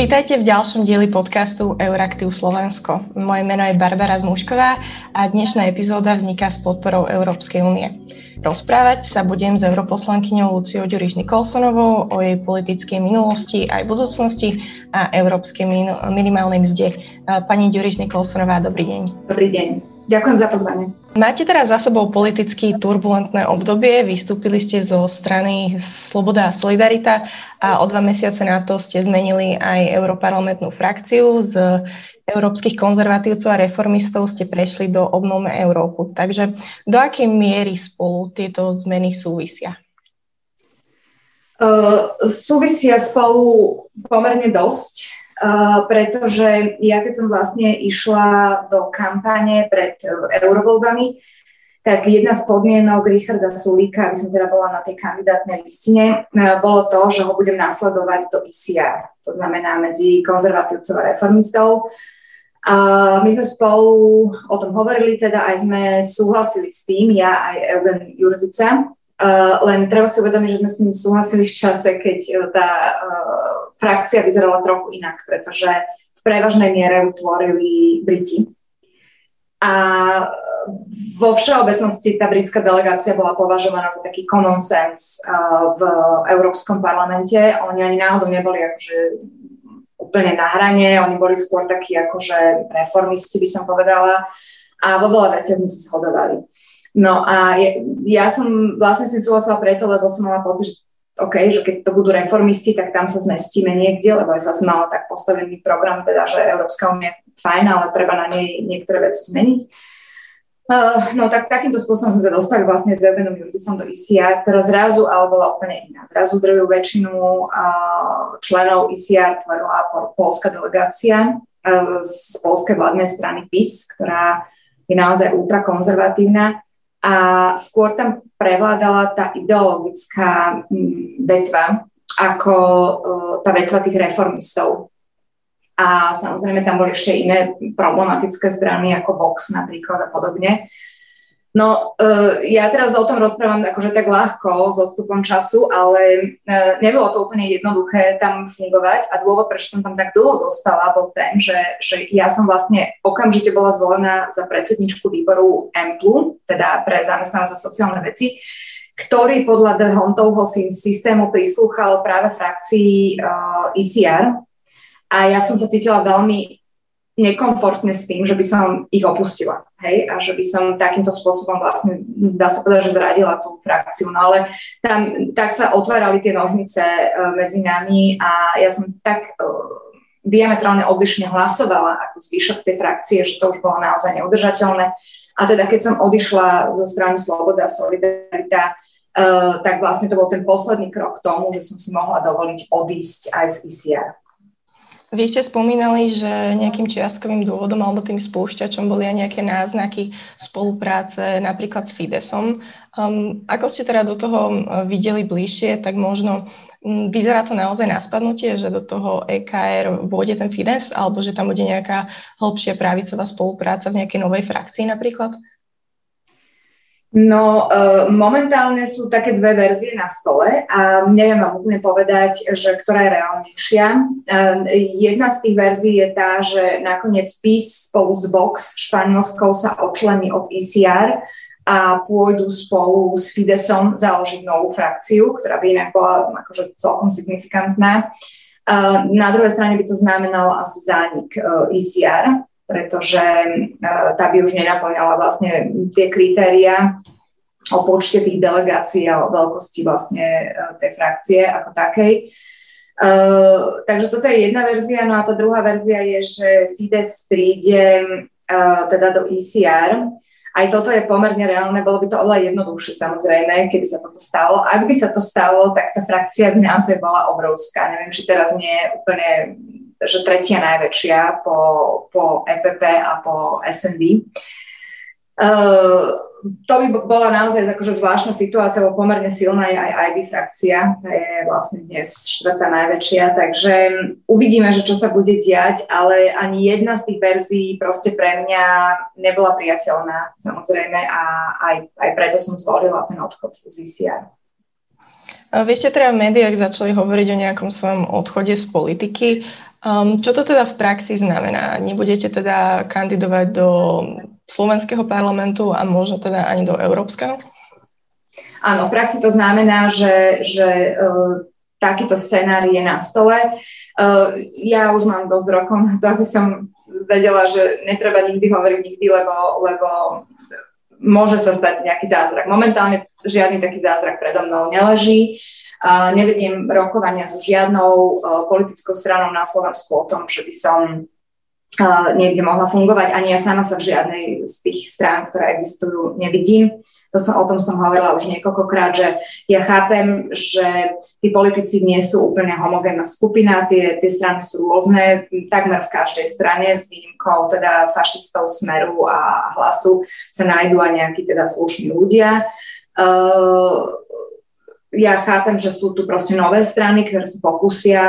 Vítajte v ďalšom dieli podcastu Euraktiv Slovensko. Moje meno je Barbara Zmušková a dnešná epizóda vzniká s podporou Európskej únie. Rozprávať sa budem s europoslankyňou Luciou Ďuriš Nikolsonovou o jej politickej minulosti aj budúcnosti a európskej minimálnej mzde. Pani Ďuriš Nikolsonová, dobrý deň. Dobrý deň. Ďakujem za pozvanie. Máte teraz za sebou politicky turbulentné obdobie, vystúpili ste zo strany Sloboda a Solidarita a o dva mesiace na to ste zmenili aj europarlamentnú frakciu z európskych konzervatívcov a reformistov ste prešli do obnovme Európu. Takže do akej miery spolu tieto zmeny súvisia? Uh, súvisia spolu pomerne dosť. Uh, pretože ja keď som vlastne išla do kampane pred uh, eurovoľbami, tak jedna z podmienok Richarda Sulíka, aby som teda bola na tej kandidátnej listine, uh, bolo to, že ho budem nasledovať do ICR, to znamená medzi konzervatívcov a reformistov. A my sme spolu o tom hovorili, teda aj sme súhlasili s tým, ja aj Eugen Jurzica, len treba si uvedomiť, že sme s ním súhlasili v čase, keď tá frakcia vyzerala trochu inak, pretože v prevažnej miere utvorili Briti. A vo všeobecnosti tá britská delegácia bola považovaná za taký common sense v Európskom parlamente. Oni ani náhodou neboli akože úplne na hrane, oni boli skôr takí akože reformisti, by som povedala. A vo veľa veciach sme si shodovali. No a ja, ja som vlastne s tým súhlasila preto, lebo som mala pocit, že OK, že keď to budú reformisti, tak tam sa zmestíme niekde, lebo je zase malo tak postavený program, teda, že Európska únia je fajn, ale treba na nej niektoré veci zmeniť. Uh, no tak takýmto spôsobom sme sa dostali vlastne s Eugenom Jurzicom do ICR, ktorá zrazu ale bola úplne iná. Zrazu druhú väčšinu uh, členov ICR tvorila polská delegácia uh, z polskej vládnej strany PIS, ktorá je naozaj ultrakonzervatívna a skôr tam prevládala tá ideologická mm, vetva ako tá vetva tých reformistov. A samozrejme tam boli ešte iné problematické strany ako Vox napríklad a podobne. No, uh, ja teraz o tom rozprávam akože tak ľahko s odstupom času, ale uh, nebolo to úplne jednoduché tam fungovať a dôvod, prečo som tam tak dlho zostala, bol ten, že, že ja som vlastne okamžite bola zvolená za predsedničku výboru EMPLu, teda pre zamestnanosť za sociálne veci, ktorý podľa De Hontovho systému prislúchal práve frakcii ICR. A ja som sa cítila veľmi nekomfortne s tým, že by som ich opustila. Hej, a že by som takýmto spôsobom vlastne, dá sa povedať, že zradila tú frakciu. No ale tam tak sa otvárali tie nožnice uh, medzi nami a ja som tak uh, diametrálne odlišne hlasovala ako zvyšok tej frakcie, že to už bolo naozaj neudržateľné. A teda keď som odišla zo strany Sloboda a Solidarita, uh, tak vlastne to bol ten posledný krok k tomu, že som si mohla dovoliť odísť aj z ICR. Vy ste spomínali, že nejakým čiastkovým dôvodom alebo tým spúšťačom boli aj nejaké náznaky spolupráce napríklad s Fidesom. Um, ako ste teda do toho um, videli bližšie, tak možno um, vyzerá to naozaj na spadnutie, že do toho EKR vôjde ten Fides alebo že tam bude nejaká hĺbšia pravicová spolupráca v nejakej novej frakcii napríklad? No, uh, momentálne sú také dve verzie na stole a neviem vám úplne povedať, že ktorá je reálnejšia. Uh, jedna z tých verzií je tá, že nakoniec PIS spolu s Vox Španielskou sa odčlení od ECR a pôjdu spolu s Fidesom založiť novú frakciu, ktorá by inak bola akože celkom signifikantná. Uh, na druhej strane by to znamenalo asi zánik ECR, pretože uh, tá by už nenaplňala vlastne tie kritéria o počte tých delegácií a o veľkosti vlastne uh, tej frakcie ako takej. Uh, takže toto je jedna verzia, no a tá druhá verzia je, že Fides príde uh, teda do ECR. Aj toto je pomerne reálne, bolo by to oveľa jednoduchšie samozrejme, keby sa toto stalo. Ak by sa to stalo, tak tá frakcia by naozaj bola obrovská. Neviem, či teraz nie je úplne že tretia najväčšia po, po EPP a po SND. Uh, to by bola naozaj akože zvláštna situácia, lebo pomerne silná je aj ID frakcia, tá je vlastne dnes štvrtá najväčšia, takže uvidíme, že čo sa bude diať, ale ani jedna z tých verzií proste pre mňa nebola priateľná, samozrejme, a aj, aj preto som zvolila ten odchod z ICR. Vy ste teda v médiách začali hovoriť o nejakom svojom odchode z politiky. Um, čo to teda v praxi znamená? Nebudete teda kandidovať do slovenského parlamentu a možno teda ani do európskeho? Áno, v praxi to znamená, že, že uh, takýto scenár je na stole. Uh, ja už mám dosť rokov na to, aby som vedela, že netreba nikdy hovoriť nikdy, lebo, lebo môže sa stať nejaký zázrak. Momentálne žiadny taký zázrak predo mnou neleží. Uh, nevediem rokovania so žiadnou uh, politickou stranou na Slovensku o tom, že by som uh, niekde mohla fungovať. Ani ja sama sa v žiadnej z tých strán, ktoré existujú, nevidím. To som, o tom som hovorila už niekoľkokrát, že ja chápem, že tí politici nie sú úplne homogénna skupina, tie, tie strany sú rôzne, takmer v každej strane s výnimkou teda fašistov Smeru a hlasu sa nájdú aj nejakí teda slušní ľudia. Uh, ja chápem, že sú tu proste nové strany, ktoré sa pokusia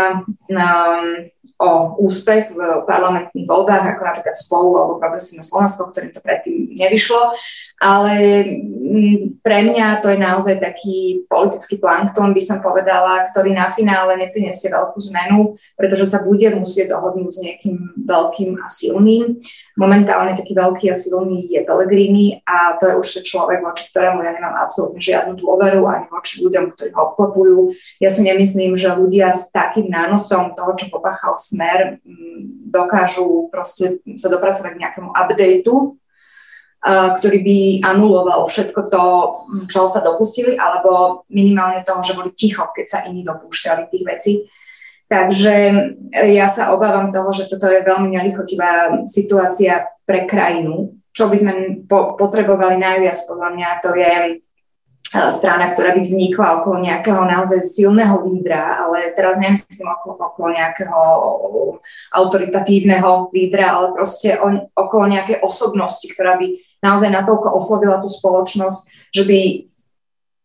um, o úspech v parlamentných voľbách, ako napríklad spolu alebo progresívne Slovensko, ktorým to predtým nevyšlo. Ale mm, pre mňa to je naozaj taký politický plankton, by som povedala, ktorý na finále neprinesie veľkú zmenu, pretože sa bude musieť dohodnúť s niekým veľkým a silným. Momentálne taký veľký a silný je Pellegrini a to je už človek, voči ktorému ja nemám absolútne žiadnu dôveru ani voči ľuďom, ktorí ho obklopujú. Ja si nemyslím, že ľudia s takým nánosom toho, čo popáchal smer dokážu proste sa dopracovať k nejakému updateu, ktorý by anuloval všetko to, čo sa dopustili, alebo minimálne toho, že boli ticho, keď sa iní dopúšťali tých vecí. Takže ja sa obávam toho, že toto je veľmi nelichotivá situácia pre krajinu. Čo by sme po- potrebovali najviac, podľa mňa, to je strana, ktorá by vznikla okolo nejakého naozaj silného lídra, ale teraz nemyslím okolo, okolo nejakého autoritatívneho lídra, ale proste on, okolo nejakej osobnosti, ktorá by naozaj natoľko oslovila tú spoločnosť, že by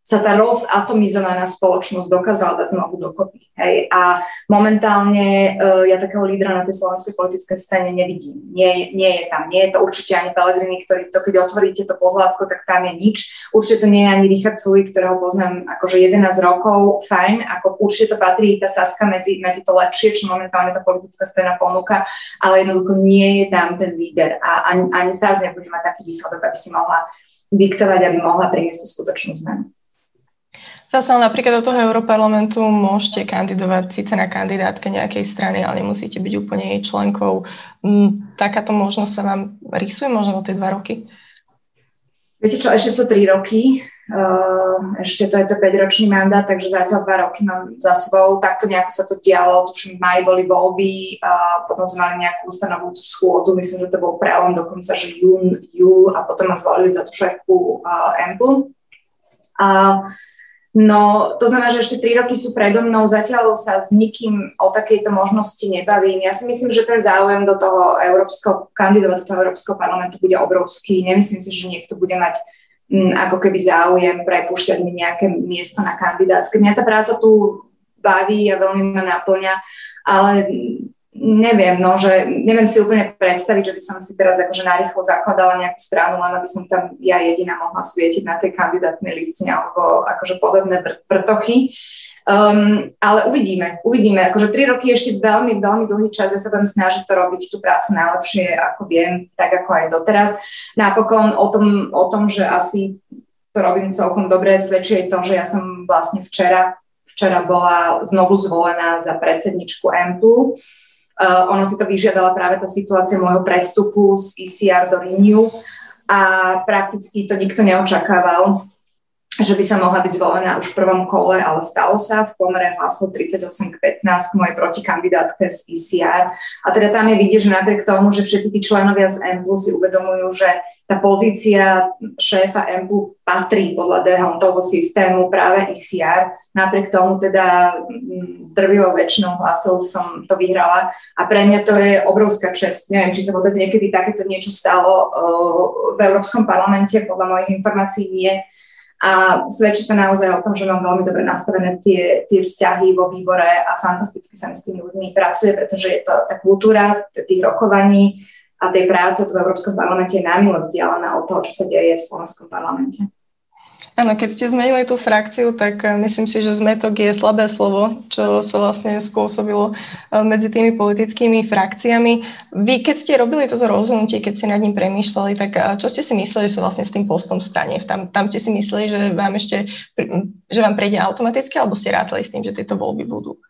sa tá rozatomizovaná spoločnosť dokázala dať znovu dokopy. Hej. A momentálne uh, ja takého lídra na tej slovenskej politickej scéne nevidím. Nie, nie je tam. Nie je to určite ani Pelegrini, ktorý to, keď otvoríte to pozlátko, tak tam je nič. Určite to nie je ani Richard Sulik, ktorého poznám akože 11 rokov. Fajn, ako určite to patrí tá Saska medzi, medzi to lepšie, čo momentálne tá politická scéna ponúka, ale jednoducho nie je tam ten líder a ani, ani sa nebude mať taký výsledok, aby si mohla diktovať, aby mohla priniesť tú skutočnú zmenu. Zase napríklad do toho Európarlamentu môžete kandidovať síce na kandidátke nejakej strany, ale nemusíte byť úplne jej členkou. Mm, takáto možnosť sa vám rysuje možno tie dva roky? Viete čo, ešte sú tri roky, uh, ešte to je to 5-ročný mandát, takže zatiaľ dva roky mám za sebou. Takto nejako sa to dialo, tuším, v maji boli voľby, potom sme mali nejakú ustanovujúcu schôdzu, myslím, že to bol prelom dokonca, že jún, júl a potom ma zvolili za tú šéfku uh, Ample. Uh, No, to znamená, že ešte tri roky sú predo mnou, zatiaľ sa s nikým o takejto možnosti nebavím. Ja si myslím, že ten záujem do toho európskeho, kandidovať do toho európskeho parlamentu bude obrovský. Nemyslím si, že niekto bude mať m, mm, ako keby záujem prepúšťať mi nejaké miesto na kandidátke. Mňa tá práca tu baví a veľmi ma naplňa, ale neviem, no, že neviem si úplne predstaviť, že by som si teraz akože narýchlo zakladala nejakú stranu, len aby som tam ja jediná mohla svietiť na tej kandidátnej listine alebo akože podobné prtochy. Um, ale uvidíme, uvidíme. Akože tri roky ešte veľmi, veľmi dlhý čas. Ja sa budem snažiť to robiť, tú prácu najlepšie, ako viem, tak ako aj doteraz. Napokon o tom, o tom že asi to robím celkom dobre, svedčí to, že ja som vlastne včera, včera bola znovu zvolená za predsedničku EMPLu Uh, ono si to vyžiadala práve tá situácia môjho prestupu z ECR do Renew a prakticky to nikto neočakával, že by sa mohla byť zvolená už v prvom kole, ale stalo sa v pomere hlasov 38 k 15 k mojej protikandidátke z ECR. A teda tam je vidieť, že napriek tomu, že všetci tí členovia z M si uvedomujú, že tá pozícia šéfa MPU patrí podľa Dehontovho systému práve ICR. Napriek tomu teda mm, drvivou väčšinou hlasov som to vyhrala a pre mňa to je obrovská čest. Neviem, či sa vôbec niekedy takéto niečo stalo v Európskom parlamente, podľa mojich informácií nie. A svedčí to naozaj o tom, že mám veľmi dobre nastavené tie, tie vzťahy vo výbore a fantasticky sa mi s tými ľuďmi pracuje, pretože je to tá kultúra tých rokovaní, a tej práce tu v Európskom parlamente je námilo vzdialená od toho, čo sa deje v Slovenskom parlamente. Áno, keď ste zmenili tú frakciu, tak eh, myslím si, že zmetok je slabé slovo, čo sa vlastne spôsobilo eh, medzi tými politickými frakciami. Vy, keď ste robili toto rozhodnutie, keď ste nad ním premýšľali, tak eh, čo ste si mysleli, že sa vlastne s tým postom stane? Tam, tam ste si mysleli, že vám ešte, že vám prejde automaticky, alebo ste rátali s tým, že tieto voľby budú?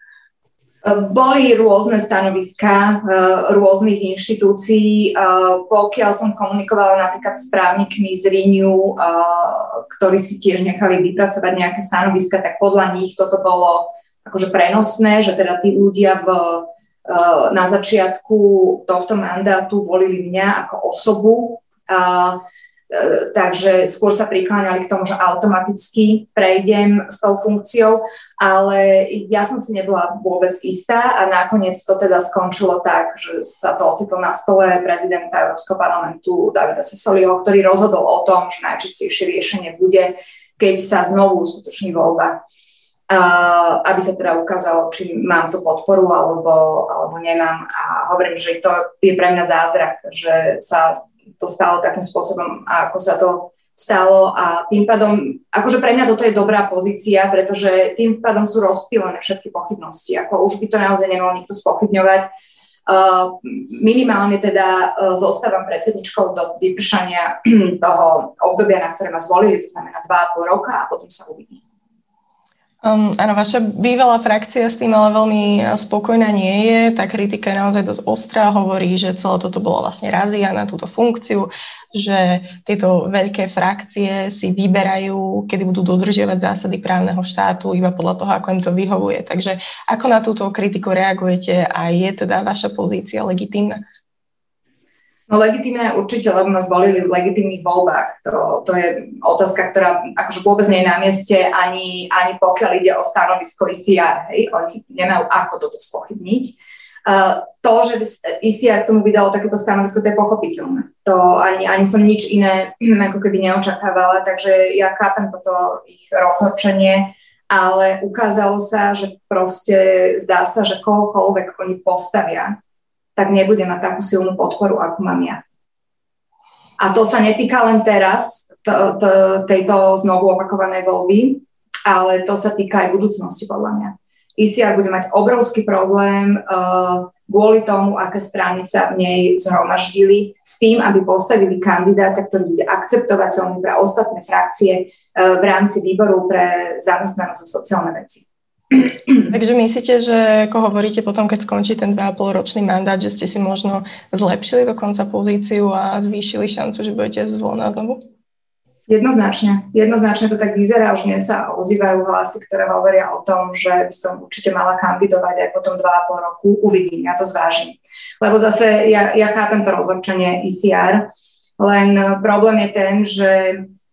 Boli rôzne stanoviska rôznych inštitúcií. Pokiaľ som komunikovala napríklad s právnikmi z Riniu, ktorí si tiež nechali vypracovať nejaké stanoviska, tak podľa nich toto bolo akože prenosné, že teda tí ľudia v, na začiatku tohto mandátu volili mňa ako osobu. E, takže skôr sa prikláňali k tomu, že automaticky prejdem s tou funkciou, ale ja som si nebola vôbec istá a nakoniec to teda skončilo tak, že sa to ocitlo na stole prezidenta Európskeho parlamentu Davida Sesoliho, ktorý rozhodol o tom, že najčistejšie riešenie bude, keď sa znovu uskutoční voľba. Uh, aby sa teda ukázalo, či mám tú podporu alebo, alebo nemám. A hovorím, že to je pre mňa zázrak, že sa to stalo takým spôsobom, ako sa to stalo a tým pádom, akože pre mňa toto je dobrá pozícia, pretože tým pádom sú rozpílené všetky pochybnosti, ako už by to naozaj nemal nikto spochybňovať. Minimálne teda uh, zostávam predsedničkou do vypršania toho obdobia, na ktoré ma zvolili, to znamená 2,5 roka a potom sa uvidí. Um, áno, vaša bývalá frakcia s tým ale veľmi eh, spokojná nie je. Tá kritika je naozaj dosť ostrá. Hovorí, že celé toto bolo vlastne razia na túto funkciu, že tieto veľké frakcie si vyberajú, kedy budú dodržiavať zásady právneho štátu iba podľa toho, ako im to vyhovuje. Takže ako na túto kritiku reagujete a je teda vaša pozícia legitímna? No legitimné určite, lebo nás volili v legitimných voľbách. To, to je otázka, ktorá akože vôbec nie je na mieste, ani, ani pokiaľ ide o stanovisko ICR. Hej? Oni nemajú ako toto spochybniť. Uh, to, že ICR k tomu vydalo takéto stanovisko, to je pochopiteľné. To ani, ani som nič iné ako keby neočakávala, takže ja chápem toto ich rozhorčenie, ale ukázalo sa, že proste zdá sa, že kohokoľvek oni postavia tak nebude mať takú silnú podporu, ako mám ja. A to sa netýka len teraz, to, to, tejto znovu opakovanej voľby, ale to sa týka aj budúcnosti, podľa mňa. ICR bude mať obrovský problém uh, kvôli tomu, aké strany sa v nej zhromaždili, s tým, aby postavili kandidáta, ktorý bude akceptovateľný pre ostatné frakcie uh, v rámci výboru pre zamestnanosť a sociálne veci. Takže myslíte, že ako hovoríte potom, keď skončí ten 2,5 ročný mandát, že ste si možno zlepšili dokonca pozíciu a zvýšili šancu, že budete zvolená znovu? Jednoznačne. Jednoznačne to tak vyzerá. Už mne sa ozývajú hlasy, ktoré hovoria o tom, že som určite mala kandidovať aj potom 2,5 roku. Uvidím, ja to zvážim. Lebo zase ja, ja chápem to rozhodčenie ICR, len problém je ten, že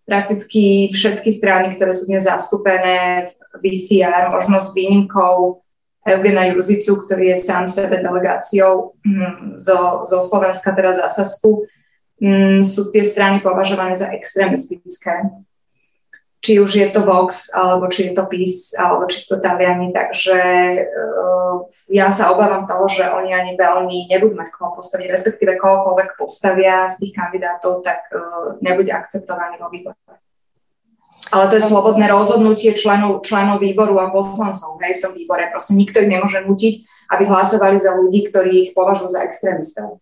prakticky všetky strany, ktoré sú dnes zastúpené v VCR, možno s výnimkou Eugena Jurzicu, ktorý je sám sebe delegáciou mm, zo, zo Slovenska, teda za Sasku, mm, sú tie strany považované za extrémistické či už je to Vox, alebo či je to PIS, alebo čisto Taliani, takže uh, ja sa obávam toho, že oni ani veľmi nebudú mať koho postaviť, respektíve kohokoľvek postavia z tých kandidátov, tak uh, nebude akceptovaný vo výbore. Ale to je slobodné rozhodnutie členov, členov výboru a poslancov hej, v tom výbore. Proste nikto ich nemôže nutiť, aby hlasovali za ľudí, ktorí ich považujú za extrémistov.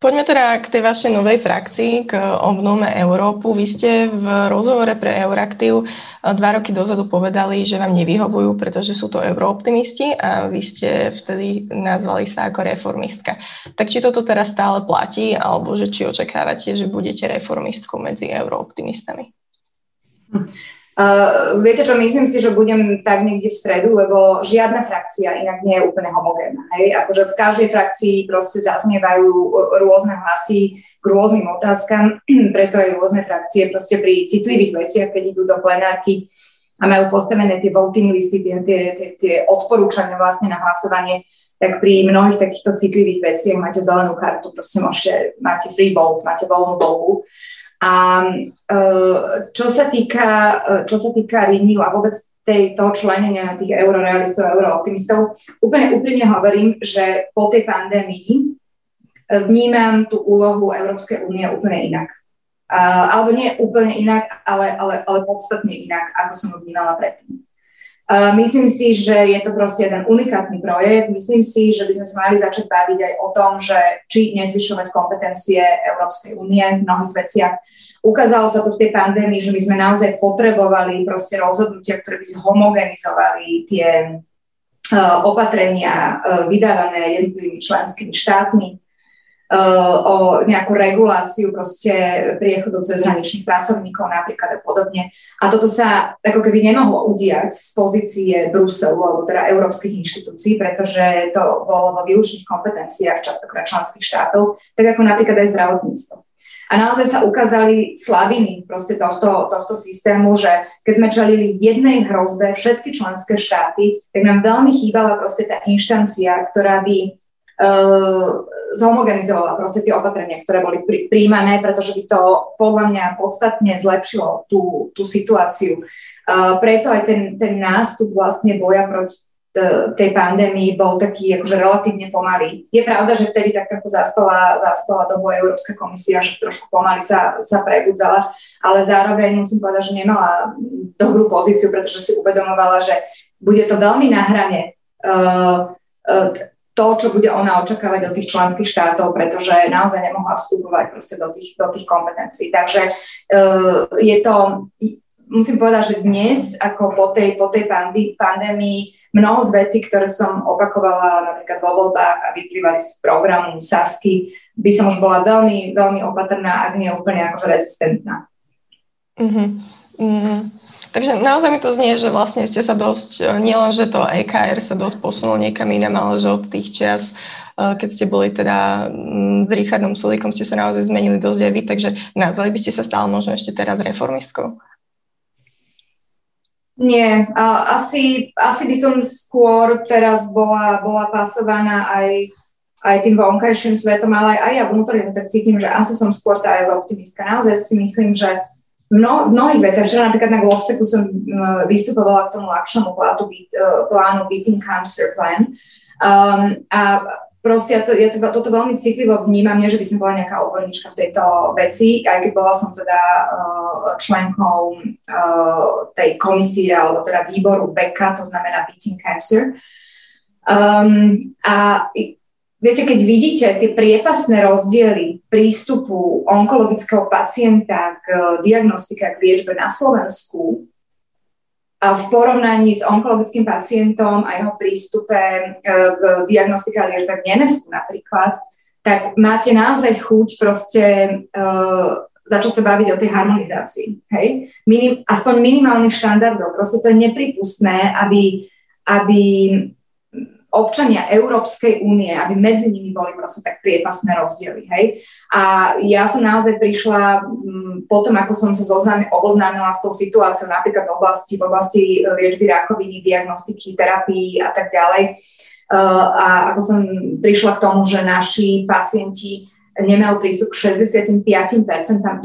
Poďme teda k tej vašej novej frakcii, k obnome Európu. Vy ste v rozhovore pre Euraktiv eh, dva roky dozadu povedali, že vám nevyhovujú, pretože sú to eurooptimisti a vy ste vtedy nazvali sa ako reformistka. Tak či toto teraz stále platí, alebo že či očakávate, že budete reformistkou medzi eurooptimistami? Hm. Uh, viete čo, myslím si, že budem tak niekde v stredu, lebo žiadna frakcia inak nie je úplne homogénna. Hej? Akože v každej frakcii proste zaznievajú rôzne hlasy k rôznym otázkam, preto aj rôzne frakcie proste pri citlivých veciach, keď idú do plenárky a majú postavené tie voting listy, tie, tie, tie, tie odporúčania vlastne na hlasovanie, tak pri mnohých takýchto citlivých veciach máte zelenú kartu, proste môžete, máte free vote, máte voľnú voľbu. A e, čo sa týka, e, čo sa týka Renew a vôbec tej, toho členenia tých eurorealistov eurooptimistov, úplne úprimne hovorím, že po tej pandémii e, vnímam tú úlohu Európskej únie úplne inak. Uh, alebo nie úplne inak, ale, ale, ale podstatne inak, ako som ho vnímala predtým. Myslím si, že je to proste jeden unikátny projekt. Myslím si, že by sme sa mali začať baviť aj o tom, že či nezvyšovať kompetencie Európskej únie v mnohých veciach. Ukázalo sa to v tej pandémii, že my sme naozaj potrebovali proste rozhodnutia, ktoré by zhomogenizovali tie uh, opatrenia uh, vydávané jednotlivými členskými štátmi o nejakú reguláciu proste priechodov cez hraničných pracovníkov napríklad a podobne. A toto sa ako keby nemohlo udiať z pozície Bruselu alebo teda európskych inštitúcií, pretože to bolo vo výlučných kompetenciách častokrát členských štátov, tak ako napríklad aj zdravotníctvo. A naozaj sa ukázali slabiny proste tohto, tohto systému, že keď sme čelili jednej hrozbe všetky členské štáty, tak nám veľmi chýbala proste tá inštancia, ktorá by zhomogenizovala proste tie opatrenia, ktoré boli prí, príjmané, pretože by to podľa mňa podstatne zlepšilo tú, tú situáciu. Uh, preto aj ten, ten nástup vlastne boja proti tej pandémii bol taký akože relatívne pomalý. Je pravda, že vtedy tak trochu zaspala, zaspala dobu Európska komisia, že trošku pomaly sa, sa prebudzala, ale zároveň musím povedať, že nemala dobrú pozíciu, pretože si uvedomovala, že bude to veľmi na hrane uh, to, čo bude ona očakávať od tých členských štátov, pretože naozaj nemohla vstupovať proste do tých, do tých kompetencií. Takže uh, je to, musím povedať, že dnes, ako po tej, po tej pandé- pandémii, mnoho z vecí, ktoré som opakovala napríklad vo voľbách a vyplývali z programu SASky, by som už bola veľmi, veľmi opatrná, ak nie úplne akože rezistentná. Mm-hmm. Mm-hmm. Takže naozaj mi to znie, že vlastne ste sa dosť, e, nielen, že to EKR sa dosť posunulo niekam inam, ale že od tých čias, e, keď ste boli teda mm, s Richardom Sulíkom, ste sa naozaj zmenili dosť aj vy, takže nazvali by ste sa stále možno ešte teraz reformistkou? Nie, asi, asi by som skôr teraz bola, bola pasovaná aj, aj tým vonkajším svetom, ale aj ja vnútorne tak cítim, že asi som skôr tá eurooptimistka. Naozaj si myslím, že mno, mnohých veciach. Včera napríklad na Globseku som vystupovala k tomu akčnému plánu, plánu Beating Cancer Plan. Um, a proste ja, to, ja to, toto veľmi citlivo vnímam, nie že by som bola nejaká odborníčka v tejto veci, aj keď bola som teda uh, členkou uh, tej komisie alebo teda výboru BECA, to znamená Beating Cancer. Um, a Viete, keď vidíte tie priepasné rozdiely prístupu onkologického pacienta k eh, diagnostike k liečbe na Slovensku a v porovnaní s onkologickým pacientom a jeho prístupe eh, k diagnostike a liečbe v Nemecku napríklad, tak máte naozaj chuť proste uh, začať sa baviť o tej harmonizácii. Hej? Minim, aspoň minimálnych štandardov. Proste to je nepripustné, aby, aby občania Európskej únie, aby medzi nimi boli proste tak priepasné rozdiely. Hej? A ja som naozaj prišla m, potom, ako som sa zoznámi, oboznámila s tou situáciou napríklad v oblasti, v oblasti e, liečby rakoviny, diagnostiky, terapii a tak ďalej. Uh, a ako som prišla k tomu, že naši pacienti nemajú prístup k 65%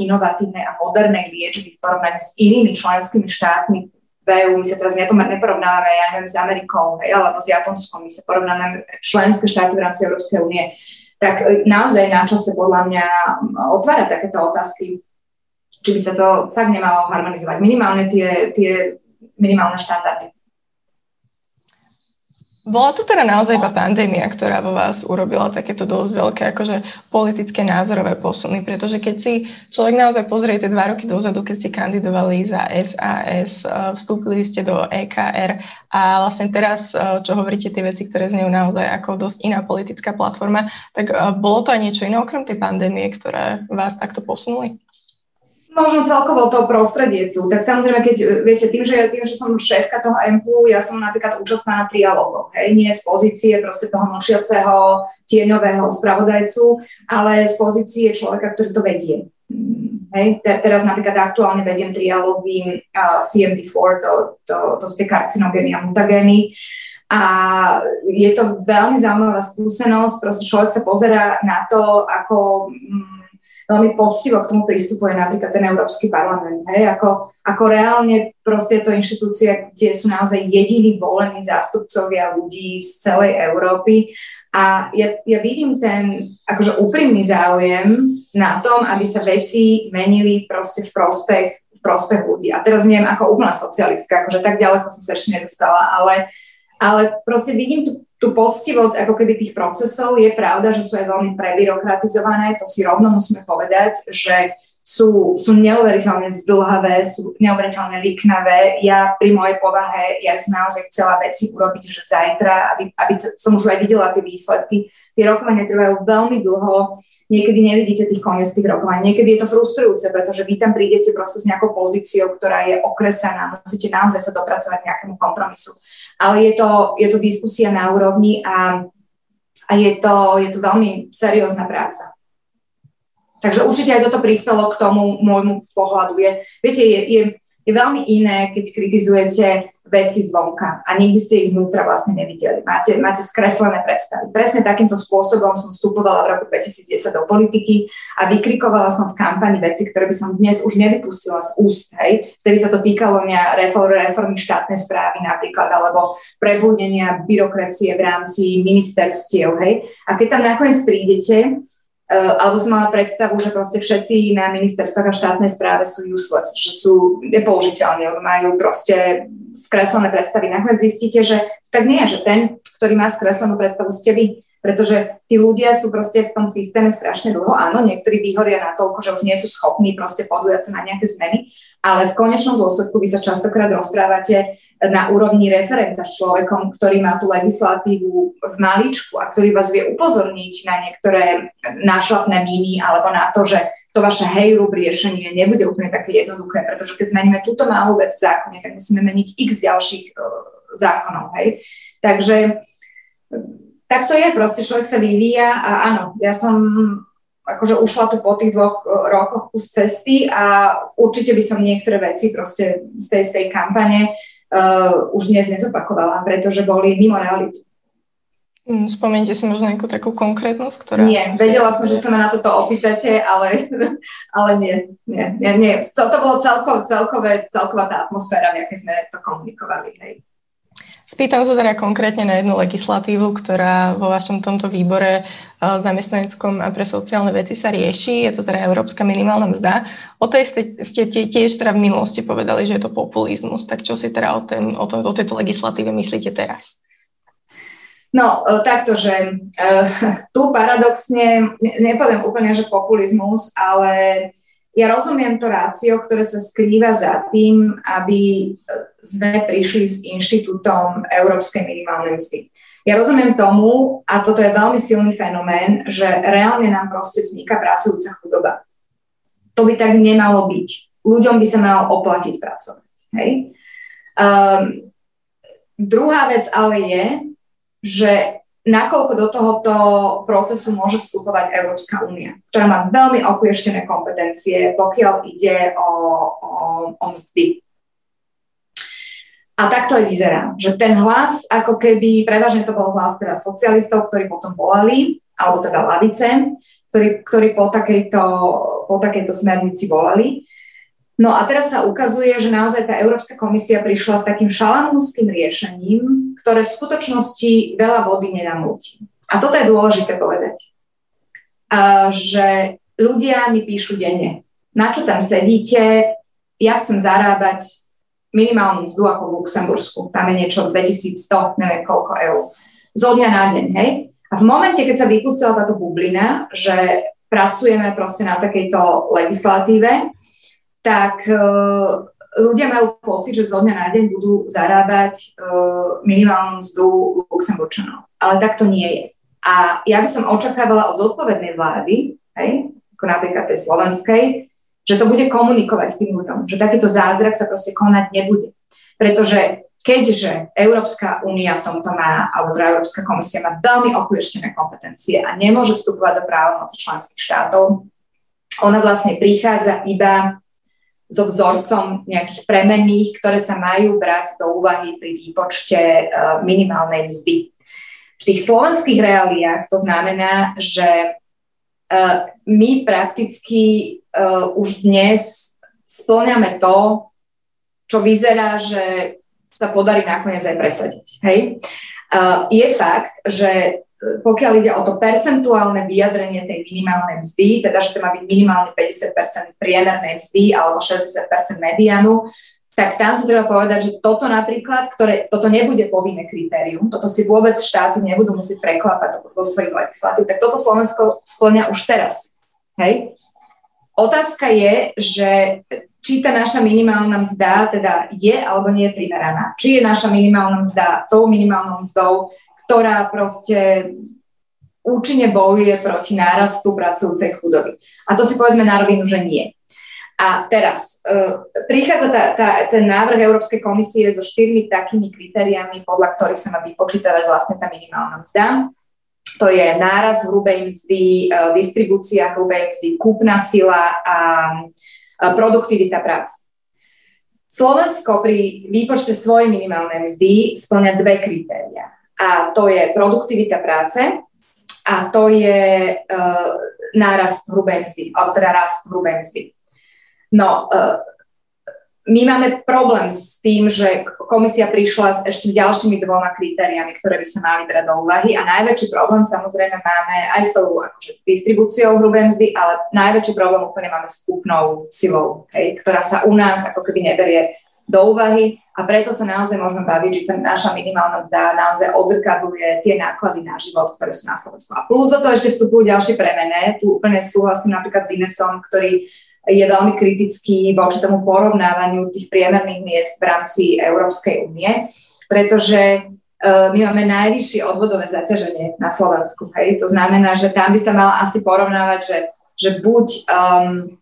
inovatívnej a modernej liečby v porovnaní s inými členskými štátmi v EU, my sa teraz neporovnávame, ja neviem, s Amerikou hej, alebo s Japonskom, my sa porovnáme členské štáty v rámci Európskej únie, tak e, naozaj na čase podľa mňa otvárať takéto otázky, či by sa to fakt nemalo harmonizovať. Minimálne tie, tie minimálne štandardy. Bola to teda naozaj tá pandémia, ktorá vo vás urobila takéto dosť veľké akože politické názorové posuny, pretože keď si človek naozaj pozrie tie dva roky dozadu, keď ste kandidovali za SAS, eh, vstúpili ste do EKR a vlastne teraz, eh, čo hovoríte tie veci, ktoré znejú naozaj ako dosť iná politická platforma, tak eh, bolo to aj niečo iné okrem tej pandémie, ktoré vás takto posunuli? Možno celkovo to prostredie tu. Tak samozrejme, keď viete, tým, že, tým, že som šéfka toho MPU, ja som napríklad účastná na trialógoch, hej, nie z pozície proste toho mlčiaceho tieňového spravodajcu, ale z pozície človeka, ktorý to vedie. Mm, hej, te, teraz napríklad aktuálne vediem trialógy uh, CMD4, to, to, to sú tie karcinogény a mutagény. A je to veľmi zaujímavá skúsenosť, proste človek sa pozera na to, ako mm, veľmi poctivo k tomu pristupuje napríklad ten Európsky parlament. Hej? Ako, ako reálne proste to inštitúcia, kde sú naozaj jediní volení zástupcovia ľudí z celej Európy. A ja, ja vidím ten akože úprimný záujem na tom, aby sa veci menili proste v prospech, v prospech ľudí. A teraz neviem, ako úplná socialistka, akože tak ďaleko som sa ešte nedostala, ale, ale proste vidím tú, tú poctivosť ako keby tých procesov. Je pravda, že sú aj veľmi prebyrokratizované, to si rovno musíme povedať, že sú, sú neuveriteľne zdlhavé, sú neuveriteľne liknavé. Ja pri mojej povahe, ja som naozaj chcela veci urobiť, že zajtra, aby, aby to, som už aj videla tie výsledky. Tie rokovania trvajú veľmi dlho, niekedy nevidíte tých koniec tých rokovaní, niekedy je to frustrujúce, pretože vy tam prídete proste s nejakou pozíciou, ktorá je okresaná, musíte naozaj sa dopracovať k nejakému kompromisu. Ale je to, je to diskusia na úrovni a, a je, to, je to veľmi seriózna práca. Takže určite aj toto prispelo k tomu môjmu pohľadu. Je, viete, je, je, je veľmi iné, keď kritizujete veci zvonka a nikdy ste ich znútra vlastne nevideli. Máte, máte skreslené predstavy. Presne takýmto spôsobom som vstupovala v roku 2010 do politiky a vykrikovala som v kampani veci, ktoré by som dnes už nevypustila z úst. Hej. Vtedy sa to týkalo reformy štátnej správy napríklad, alebo prebudenia byrokracie v rámci ministerstiev. Hej. A keď tam nakoniec prídete, alebo som mala predstavu, že proste všetci na ministerstvách a štátnej správe sú useless, že sú nepoužiteľní, majú proste skreslené predstavy. Nakoniec zistíte, že tak nie že ten, ktorý má skreslenú predstavu, ste vy pretože tí ľudia sú proste v tom systéme strašne dlho. Áno, niektorí vyhoria na toľko, že už nie sú schopní proste podujať sa na nejaké zmeny, ale v konečnom dôsledku vy sa častokrát rozprávate na úrovni referenta s človekom, ktorý má tú legislatívu v maličku a ktorý vás vie upozorniť na niektoré nášlapné míny alebo na to, že to vaše hejrub riešenie nebude úplne také jednoduché, pretože keď zmeníme túto malú vec v zákone, tak musíme meniť x ďalších uh, zákonov. Hej? Takže tak to je, proste človek sa vyvíja a áno, ja som akože ušla tu po tých dvoch e, rokoch kus cesty a určite by som niektoré veci proste z tej, z tej kampane uh, už dnes nezopakovala, pretože boli mimo realitu. Mm, Spomente si možno nejakú takú konkrétnosť, ktorá... Nie, vedela som, že sa ma na toto opýtate, ale, ale nie, nie, nie, nie. To, to bolo celko, celkové, celková tá atmosféra, v akej sme to komunikovali. Hej. Spýtam sa teda konkrétne na jednu legislatívu, ktorá vo vašom tomto výbore eh, zamestnaneckom a pre sociálne veci sa rieši. Je to teda Európska minimálna mzda. O tej ste, ste tiež teda v minulosti povedali, že je to populizmus. Tak čo si teda o, ten, o, tom, o tejto legislatíve myslíte teraz? No, eh, takto, že uh, tu paradoxne, nepoviem úplne, že populizmus, ale ja rozumiem to rácio, ktoré sa skrýva za tým, aby e, sme prišli s inštitútom Európskej minimálnej mzdy. Ja rozumiem tomu, a toto je veľmi silný fenomén, že reálne nám proste vzniká pracujúca chudoba. To by tak nemalo byť. Ľuďom by sa malo oplatiť pracovať. Hej? Um, druhá vec ale je, že nakoľko do tohoto procesu môže vstupovať Európska únia, ktorá má veľmi oklieštené kompetencie, pokiaľ ide o, o, o mzdy. A tak to aj vyzerá, že ten hlas, ako keby, prevažne to bol hlas teda socialistov, ktorí potom volali, alebo teda lavice, ktorí, ktorí po, takejto, po takejto smernici volali, No a teraz sa ukazuje, že naozaj tá Európska komisia prišla s takým šalamúnským riešením, ktoré v skutočnosti veľa vody nenamúti. A toto je dôležité povedať. A, že ľudia mi píšu denne, na čo tam sedíte, ja chcem zarábať minimálnu mzdu ako v Luxembursku, tam je niečo 2100, neviem koľko eur, zo dňa na deň, hej? A v momente, keď sa vypustila táto bublina, že pracujeme proste na takejto legislatíve, tak uh, ľudia majú pocit, že zo dňa na deň budú zarábať uh, minimálnu mzdu Luxemburčanov. Ale tak to nie je. A ja by som očakávala od zodpovednej vlády, hej, ako napríklad tej slovenskej, že to bude komunikovať tým ľuďom, že takýto zázrak sa proste konať nebude. Pretože keďže Európska únia v tomto má, alebo teda Európska komisia má veľmi oklieštené kompetencie a nemôže vstupovať do právomoci členských štátov, ona vlastne prichádza iba so vzorcom nejakých premenných, ktoré sa majú brať do úvahy pri výpočte e, minimálnej mzdy. V tých slovenských reáliách to znamená, že e, my prakticky e, už dnes splňame to, čo vyzerá, že sa podarí nakoniec aj presadiť. Hej? Je fakt, že pokiaľ ide o to percentuálne vyjadrenie tej minimálnej mzdy, teda že to má byť minimálne 50% priemernej mzdy alebo 60% medianu, tak tam si treba povedať, že toto napríklad, ktoré, toto nebude povinné kritérium, toto si vôbec štáty nebudú musieť preklapať do svojich legislatív, tak toto Slovensko splňa už teraz. Hej? Otázka je, že či tá naša minimálna mzda teda je alebo nie je primeraná. Či je naša minimálna mzda tou minimálnou mzdou, ktorá proste účinne bojuje proti nárastu pracujúcej chudoby. A to si povedzme na rovinu, že nie. A teraz uh, prichádza tá, tá, ten návrh Európskej komisie so štyrmi takými kritériami, podľa ktorých sa má vypočítavať vlastne tá minimálna mzda. To je náraz hrubej mzdy, uh, distribúcia hrubej mzdy, kúpna sila a uh, produktivita práce. Slovensko pri výpočte svojej minimálnej mzdy splňa dve kritéria a to je produktivita práce a to je uh, nárast hrubej mzdy, alebo teda rast hrubej mzdy. No, uh, my máme problém s tým, že komisia prišla s ešte ďalšími dvoma kritériami, ktoré by sa mali brať do úvahy a najväčší problém samozrejme máme aj s tou akože, distribúciou hrubej mzdy, ale najväčší problém úplne máme s kúpnou silou, hej, ktorá sa u nás ako keby neberie do úvahy a preto sa naozaj môžeme baviť, že tá naša minimálna mzda naozaj odrkadluje tie náklady na život, ktoré sú na Slovensku. A plus do toho ešte vstupujú ďalšie premené. Tu úplne súhlasím napríklad s Inesom, ktorý je veľmi kritický voči tomu porovnávaniu tých priemerných miest v rámci Európskej únie, pretože uh, my máme najvyššie odvodové zaťaženie na Slovensku. Hej? To znamená, že tam by sa mala asi porovnávať, že, že buď um,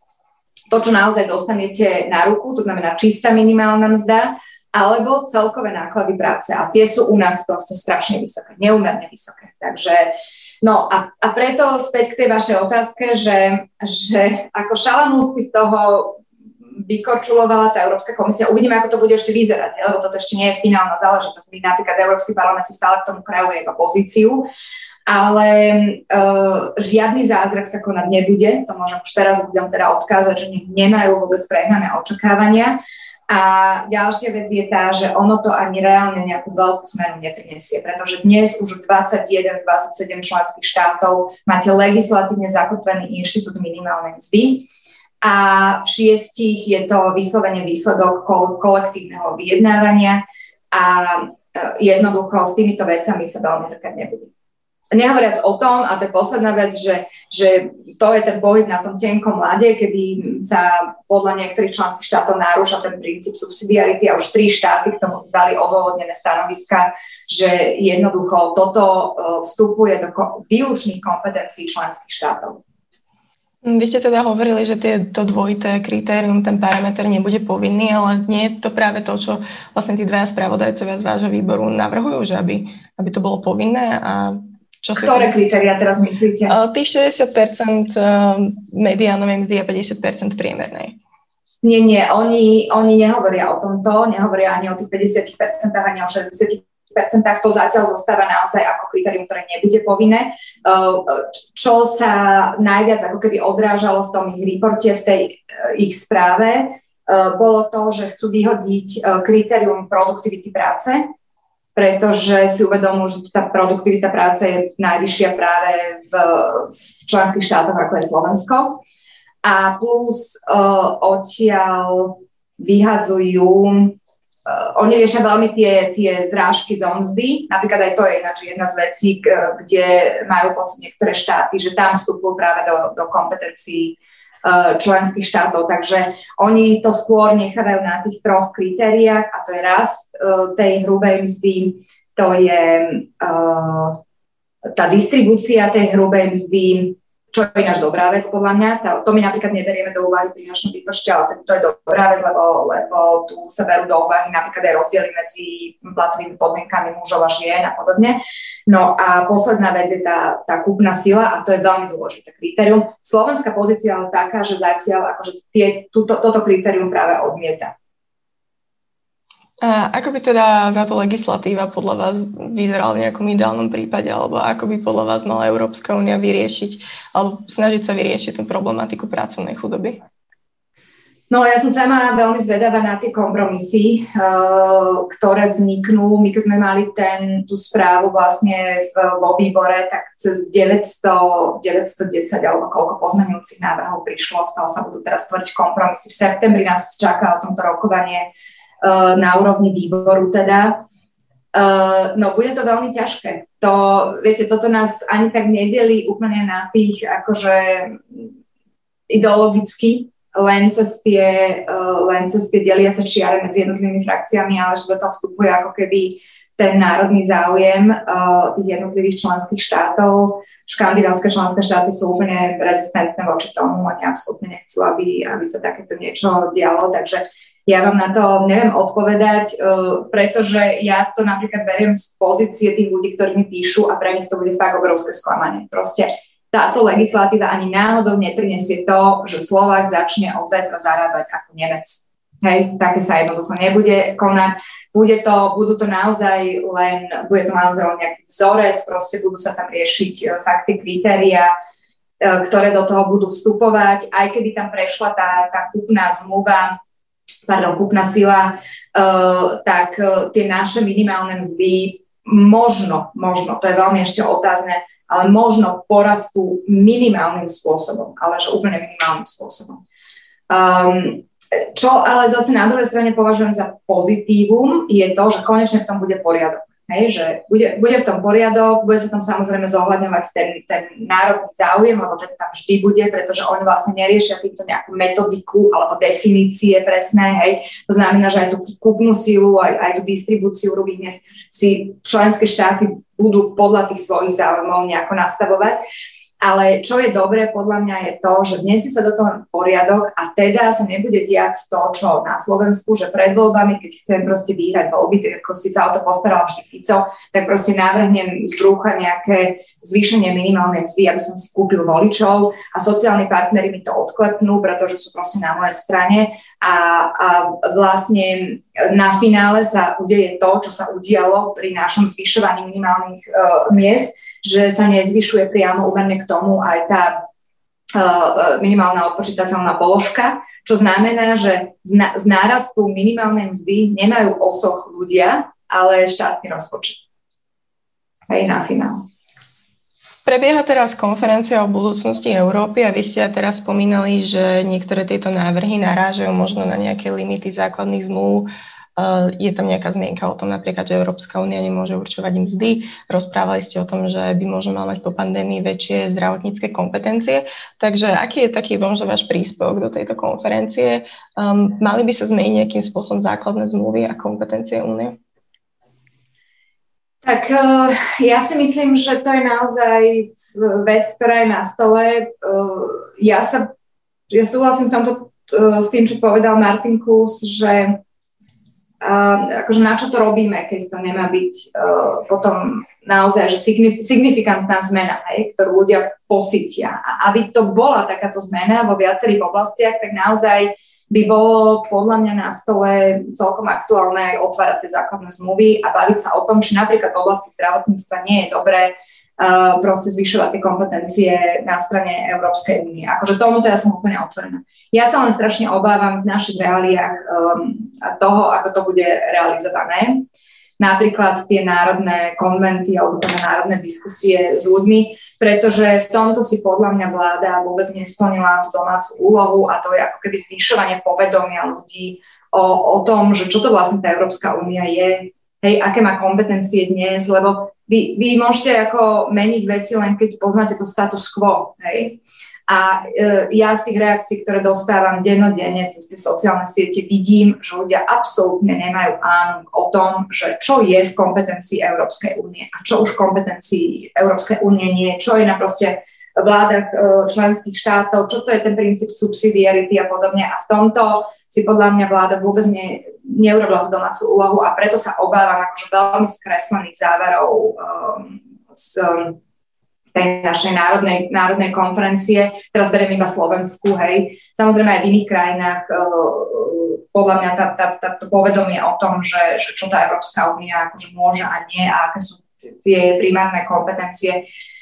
to, čo naozaj dostanete na ruku, to znamená čistá minimálna mzda, alebo celkové náklady práce. A tie sú u nás proste strašne vysoké, neumerne vysoké. Takže No a, a preto späť k tej vašej otázke, že, že ako šalamúsky z toho vykorčulovala tá Európska komisia. Uvidíme, ako to bude ešte vyzerať, lebo toto ešte nie je finálna záležitosť. Napríklad Európsky parlament si stále k tomu krajuje iba pozíciu ale uh, žiadny zázrak sa konať nebude. To môžem už teraz ľuďom teda odkázať, že nemajú vôbec prehnané očakávania. A ďalšia vec je tá, že ono to ani reálne nejakú veľkú zmenu neprinesie, pretože dnes už 21 z 27 členských štátov máte legislatívne zakotvený inštitút minimálnej mzdy a v šiestich je to vyslovene výsledok kolektívneho vyjednávania a e, jednoducho s týmito vecami sa veľmi hrkať nebude. Nehovoriac o tom, a to je posledná vec, že, že to je ten pohyb na tom tenkom lade, kedy sa podľa niektorých členských štátov narúša ten princíp subsidiarity a už tri štáty k tomu dali odôvodnené stanoviska, že jednoducho toto e, vstupuje do výlučných kompetencií členských štátov. Vy ste teda hovorili, že tie, to dvojité kritérium, ten parameter nebude povinný, ale nie je to práve to, čo vlastne tí dvaja spravodajcovia z vášho výboru navrhujú, že aby, aby to bolo povinné a čo Ktoré si... kritéria teraz myslíte? Uh, tých 60% uh, mediánovej mzdy a 50% priemernej. Nie, nie, oni, oni nehovoria o tomto, nehovoria ani o tých 50%, ani o 60% to zatiaľ zostáva naozaj ako kritérium, ktoré nebude povinné. Čo sa najviac ako keby odrážalo v tom ich reporte, v tej ich správe, bolo to, že chcú vyhodiť kritérium produktivity práce, pretože si uvedomujú, že tá produktivita práce je najvyššia práve v, v členských štátoch, ako je Slovensko. A plus uh, odtiaľ vyhadzujú, uh, oni riešia veľmi tie, tie zrážky z omzdy, napríklad aj to je ináč jedna z vecí, kde majú pocit niektoré štáty, že tam vstupujú práve do, do kompetencií Eh, členských štátov. Takže oni to skôr nechávajú na tých troch kritériách a to je rast eh, tej hrubej mzdy, to je eh, tá distribúcia tej hrubej mzdy, čo je ináč dobrá vec podľa mňa. To, to my napríklad neberieme do úvahy pri našom výpočte, ale to, to je dobrá vec, lebo, lebo tu sa berú do úvahy napríklad aj rozdiely medzi platovými podmienkami mužov a žien a podobne. No a posledná vec je tá, tá kúpna sila a to je veľmi dôležité kritérium. Slovenská pozícia je taká, že zatiaľ akože tie, túto, toto kritérium práve odmieta. A ako by teda táto legislatíva podľa vás vyzerala v nejakom ideálnom prípade, alebo ako by podľa vás mala Európska únia vyriešiť, alebo snažiť sa vyriešiť tú problematiku pracovnej chudoby? No ja som sama veľmi zvedavá na tie kompromisy, uh, ktoré vzniknú. My keď sme mali ten, tú správu vlastne v, vo výbore, tak cez 900, 910 alebo koľko pozmenujúcich návrhov prišlo, z toho sa budú teraz tvoriť kompromisy. V septembri nás čaká o tomto rokovanie na úrovni výboru teda. Uh, no bude to veľmi ťažké. To, viete, toto nás ani tak nedeli úplne na tých akože ideologicky, len cez tie, uh, len cez tie deliace čiare medzi jednotlivými frakciami, ale že do toho vstupuje ako keby ten národný záujem uh, tých jednotlivých členských štátov. Škandinávské členské štáty sú úplne rezistentné voči tomu, oni absolútne nechcú, aby, aby sa takéto niečo dialo, takže ja vám na to neviem odpovedať, uh, pretože ja to napríklad beriem z pozície tých ľudí, ktorí mi píšu a pre nich to bude fakt obrovské sklamanie. Proste táto legislatíva ani náhodou neprinesie to, že Slovák začne od zajtra zarábať ako Nemec. Hej, také sa jednoducho nebude konať. Bude to, budú to naozaj len, bude to naozaj len nejaký vzorec, proste budú sa tam riešiť e, fakty, kritéria, e, ktoré do toho budú vstupovať, aj keby tam prešla tá, tá kúpna zmluva, pardon, kúpna sila, uh, tak uh, tie naše minimálne mzdy možno, možno, to je veľmi ešte otázne, ale možno porastú minimálnym spôsobom, ale že úplne minimálnym spôsobom. Um, čo ale zase na druhej strane považujem za pozitívum, je to, že konečne v tom bude poriadok. Hej, že bude, bude v tom poriadok, bude sa tam samozrejme zohľadňovať ten, ten národný záujem, lebo ten tam vždy bude, pretože oni vlastne neriešia týmto nejakú metodiku alebo definície presné. Hej. To znamená, že aj tú kúpnu sílu, aj, aj tú distribúciu rubých miest si členské štáty budú podľa tých svojich záujmov nejako nastavovať. Ale čo je dobré podľa mňa je to, že vniesie sa do toho poriadok a teda sa nebude diať to, čo na Slovensku, že pred voľbami, keď chcem proste vyhrať voľby, tak ako si sa o to postaral vždy Fico, tak proste navrhnem z brúcha nejaké zvýšenie minimálnej mzdy, aby som si kúpil voličov a sociálni partnery mi to odklepnú, pretože sú proste na mojej strane. A, a vlastne na finále sa udeje to, čo sa udialo pri našom zvyšovaní minimálnych uh, miest, že sa nezvyšuje priamo úmerne k tomu aj tá uh, minimálna odpočítateľná položka, čo znamená, že z, nárastu minimálnej mzdy nemajú osoch ľudia, ale štátny rozpočet. Hej, na finál. Prebieha teraz konferencia o budúcnosti Európy a vy ste teraz spomínali, že niektoré tieto návrhy narážajú možno na nejaké limity základných zmluv je tam nejaká zmienka o tom napríklad, že Európska únia nemôže určovať im mzdy. Rozprávali ste o tom, že by možno mať po pandémii väčšie zdravotnícke kompetencie. Takže aký je taký možno váš príspevok do tejto konferencie? Um, mali by sa zmeniť nejakým spôsobom základné zmluvy a kompetencie únie? Tak uh, ja si myslím, že to je naozaj vec, ktorá je na stole. Uh, ja sa ja súhlasím tomto s tým, čo povedal Martin Kus, že akože na čo to robíme, keď to nemá byť uh, potom naozaj že signifikantná zmena, hej, ktorú ľudia pocítia. A aby to bola takáto zmena vo viacerých oblastiach, tak naozaj by bolo podľa mňa na stole celkom aktuálne aj otvárať tie základné zmluvy a baviť sa o tom, či napríklad v oblasti zdravotníctva nie je dobré uh, proste zvyšovať tie kompetencie na strane Európskej únie. Akože tomuto ja som úplne otvorená. Ja sa len strašne obávam v našich reáliách um, toho, ako to bude realizované. Napríklad tie národné konventy alebo teda národné diskusie s ľuďmi, pretože v tomto si podľa mňa vláda vôbec nesplnila tú domácu úlohu a to je ako keby zvyšovanie povedomia ľudí o, o tom, že čo to vlastne tá Európska únia je, hej, aké má kompetencie dnes, lebo vy, vy môžete ako meniť veci len keď poznáte to status quo, hej. A e, ja z tých reakcií, ktoré dostávam dennodenne cez tie sociálne siete, vidím, že ľudia absolútne nemajú áno o tom, že čo je v kompetencii Európskej únie a čo už v kompetencii Európskej únie nie, čo je na proste vládach e, členských štátov, čo to je ten princíp subsidiarity a podobne. A v tomto si podľa mňa vláda vôbec ne, neurobila tú domácu úlohu a preto sa obávam akože veľmi skreslených záverov um, z um, tej našej národnej, národnej konferencie. Teraz beriem iba Slovensku, hej. Samozrejme aj v iných krajinách uh, podľa mňa tá, tá, tá, to povedomie o tom, že, že čo tá Európska únia akože môže a nie a aké sú tie primárne kompetencie, uh,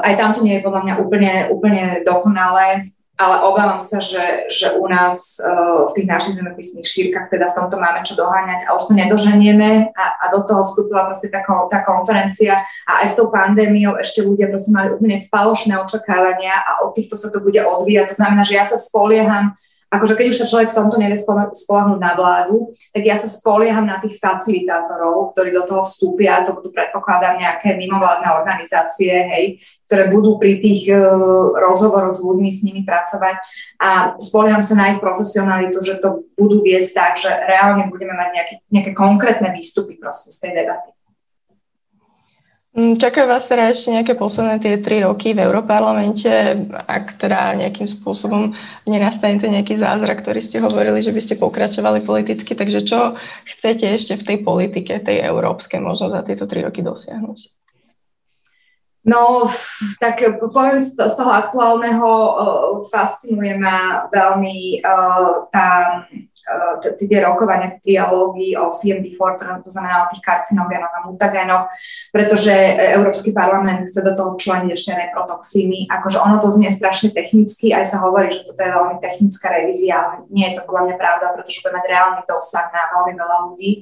aj tam to nie je podľa mňa úplne, úplne dokonalé ale obávam sa, že, že u nás uh, v tých našich zemepisných šírkach teda v tomto máme čo doháňať a už to nedoženieme a, a do toho vstúpila proste tá, tá konferencia a aj s tou pandémiou ešte ľudia proste mali úplne falošné očakávania a od týchto sa to bude odvíjať. To znamená, že ja sa spolieham akože keď už sa človek v tomto nevie spolahnúť na vládu, tak ja sa spolieham na tých facilitátorov, ktorí do toho vstúpia, to budú predpokladám nejaké mimovládne organizácie, hej, ktoré budú pri tých uh, rozhovoroch s ľuďmi s nimi pracovať a spolieham sa na ich profesionalitu, že to budú viesť tak, že reálne budeme mať nejaké, nejaké konkrétne výstupy proste z tej debaty. Mm, čakajú vás teda ešte nejaké posledné tie tri roky v Európarlamente, ak teda nejakým spôsobom nenastane nejaký zázrak, ktorý ste hovorili, že by ste pokračovali politicky, takže čo chcete ešte v tej politike, tej európskej možno za tieto tri roky dosiahnuť? No, tak poviem z toho aktuálneho, fascinuje ma veľmi tá tie rokovania, tie dialógy o CMD4, to znamená o tých karcinogénoch a mutagénoch, pretože Európsky parlament chce do toho včleniť ešte reprotoxíny. Akože ono to znie strašne technicky, aj sa hovorí, že toto je veľmi technická revízia, ale nie je to podľa mňa pravda, pretože bude mať reálny dosah na veľmi veľa ľudí.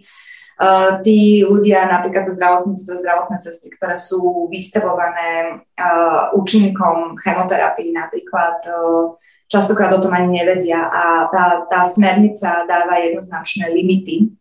Uh, tí ľudia, napríklad v zdravotníctve, zdravotné sestry, ktoré sú vystavované uh, účinkom chemoterapii, napríklad uh, častokrát o tom ani nevedia a tá, tá smernica dáva jednoznačné limity,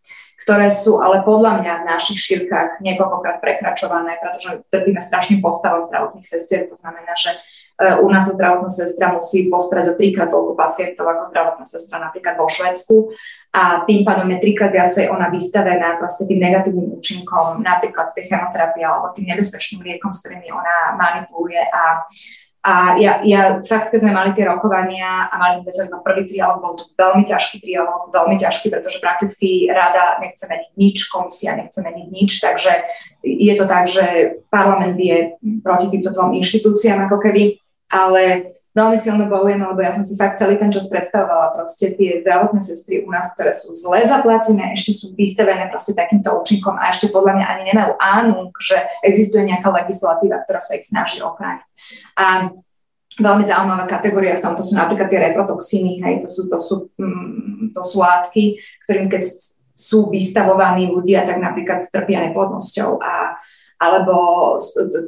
ktoré sú ale podľa mňa v našich šírkach niekoľkokrát prekračované, pretože trpíme strašným podstavom zdravotných sestier. To znamená, že e, u nás sa zdravotná sestra musí postarať o trikrát toľko pacientov ako zdravotná sestra napríklad vo Švedsku a tým pádom je trikrát viacej ona vystavená proste tým negatívnym účinkom, napríklad tej chemoterapie alebo tým nebezpečným liekom, s ktorými ona manipuluje a a ja, ja fakt, keď sme mali tie rokovania a mali sme zatiaľ prvý trialog, bol to veľmi ťažký trialog, veľmi ťažký, pretože prakticky rada nechce meniť nič, komisia nechce meniť nič, takže je to tak, že parlament je proti týmto dvom inštitúciám ako keby, ale veľmi silno bojujeme, lebo ja som si fakt celý ten čas predstavovala proste tie zdravotné sestry u nás, ktoré sú zle zaplatené, ešte sú vystavené proste takýmto účinkom a ešte podľa mňa ani nemajú ánu, že existuje nejaká legislatíva, ktorá sa ich snaží ochrániť. A veľmi zaujímavá kategória v tomto sú napríklad tie reprotoxíny, hej, to sú, to sú, mm, to sú látky, ktorým keď sú vystavovaní ľudia, tak napríklad trpia neplodnosťou a alebo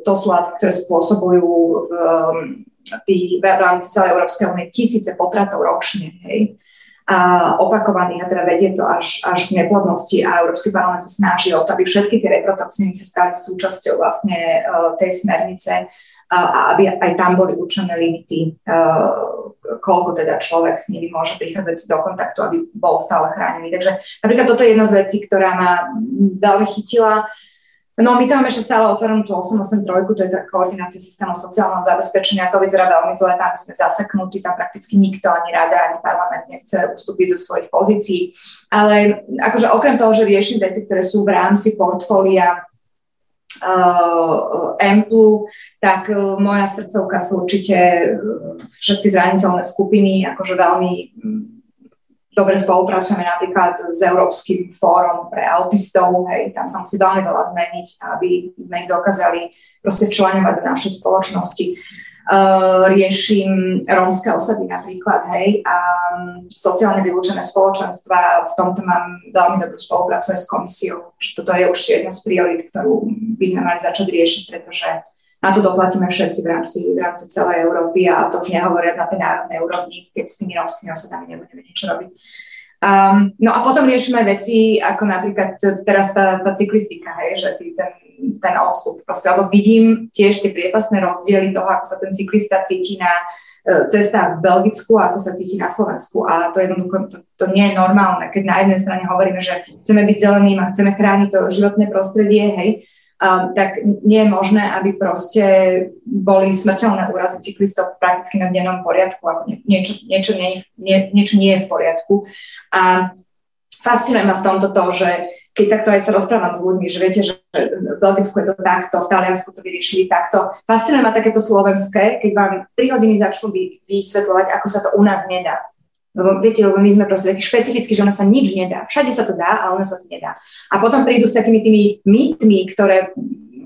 to sú látky, ktoré spôsobujú v, tých, v rámci celej Európskej únie tisíce potratov ročne, hej, a opakovaných a teda vedie to až, až k neplodnosti a Európsky parlament sa snaží o to, aby všetky tie reprotoxíny sa stali súčasťou vlastne uh, tej smernice a aby aj tam boli určené limity, koľko teda človek s nimi môže prichádzať do kontaktu, aby bol stále chránený. Takže napríklad toto je jedna z vecí, ktorá ma veľmi chytila. No my tam máme ešte stále otvorenú tú 883, to je tá koordinácia systémov sociálneho zabezpečenia, to vyzerá veľmi zle, tam sme zaseknutí, tam prakticky nikto, ani rada, ani parlament nechce ustúpiť zo svojich pozícií. Ale akože okrem toho, že riešim veci, ktoré sú v rámci portfólia uh, tak uh, moja srdcovka sú určite uh, všetky zraniteľné skupiny, akože veľmi um, dobre spolupracujeme napríklad s Európskym fórom pre autistov, hej, tam sa musí veľmi veľa zmeniť, aby sme ich dokázali proste včlenovať do našej spoločnosti. Uh, riešim rómske osady napríklad, hej, a sociálne vylúčené spoločenstva, v tomto mám veľmi dobrú spoluprácu s komisiou, že toto je už jedna z priorit, ktorú by sme mali začať riešiť, pretože na to doplatíme všetci v rámci, v rámci celej Európy a to už nehovoria na tej národnej úrovni, keď s tými rómskymi osadami nebudeme niečo robiť. Um, no a potom riešime veci ako napríklad teraz tá, tá cyklistika, hej, že tý, ten ten odstup. Proste, lebo vidím tiež tie priepasné rozdiely toho, ako sa ten cyklista cíti na e, cestách v Belgicku ako sa cíti na Slovensku. A to jednoducho to, to nie je normálne, keď na jednej strane hovoríme, že chceme byť zeleným a chceme chrániť to životné prostredie, hej, tak nie je možné, aby proste boli smrteľné úrazy cyklistov prakticky na dennom poriadku, ako nie, niečo, niečo, nie, nie, niečo nie je v poriadku. A fascinuje ma v tomto to, že keď takto aj sa rozprávam s ľuďmi, že viete, že v Belgicku je to takto, v Taliansku to vyriešili takto. Fascinuje ma takéto slovenské, keď vám 3 hodiny začnú vy, vysvetľovať, ako sa to u nás nedá. Lebo viete, lebo my sme proste takí špecificky, že ona sa nič nedá. Všade sa to dá, ale ona sa to nedá. A potom prídu s takými tými mýtmi, ktoré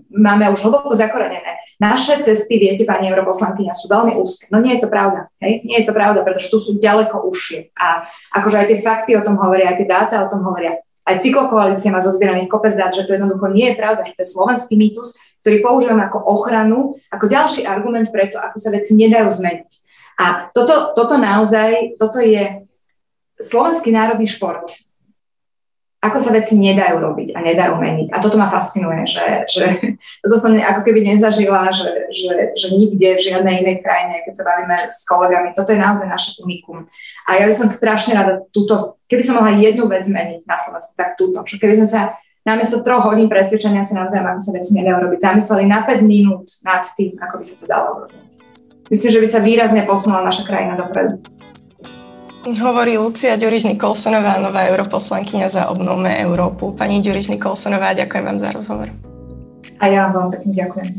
máme už hlboko zakorenené. Naše cesty, viete, pani europoslankyňa, sú veľmi úzke. No nie je to pravda. Hej? Nie je to pravda, pretože tu sú ďaleko užšie. A akože aj tie fakty o tom hovoria, aj tie dáta o tom hovoria. Aj cyklokoalícia má zozbieraných kopec dát, že to jednoducho nie je pravda, že to je slovenský mýtus, ktorý používame ako ochranu, ako ďalší argument preto, ako sa veci nedajú zmeniť. A toto, toto naozaj, toto je slovenský národný šport ako sa veci nedajú robiť a nedajú meniť. A toto ma fascinuje, že, že toto som ako keby nezažila, že, že, že nikde v žiadnej inej krajine, keď sa bavíme s kolegami, toto je naozaj naše unikum. A ja by som strašne rada túto, keby som mohla jednu vec zmeniť na Slovensku, tak túto. Že keby sme sa namiesto troch hodín presvedčenia sa navzájom, ako sa veci nedajú robiť, zamysleli na 5 minút nad tým, ako by sa to dalo robiť. Myslím, že by sa výrazne posunula naša krajina dopredu. Hovorí Lucia Ďuriš Nikolsonová, nová europoslankyňa za Obnovme Európu. Pani Ďuriš Nikolsonová, ďakujem vám za rozhovor. A ja vám pekne ďakujem.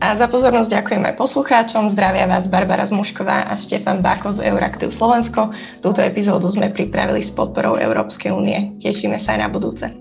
A za pozornosť ďakujem aj poslucháčom. Zdravia vás Barbara Zmušková a Štefan Báko z Euraktiv Slovensko. Túto epizódu sme pripravili s podporou Európskej únie. Tešíme sa aj na budúce.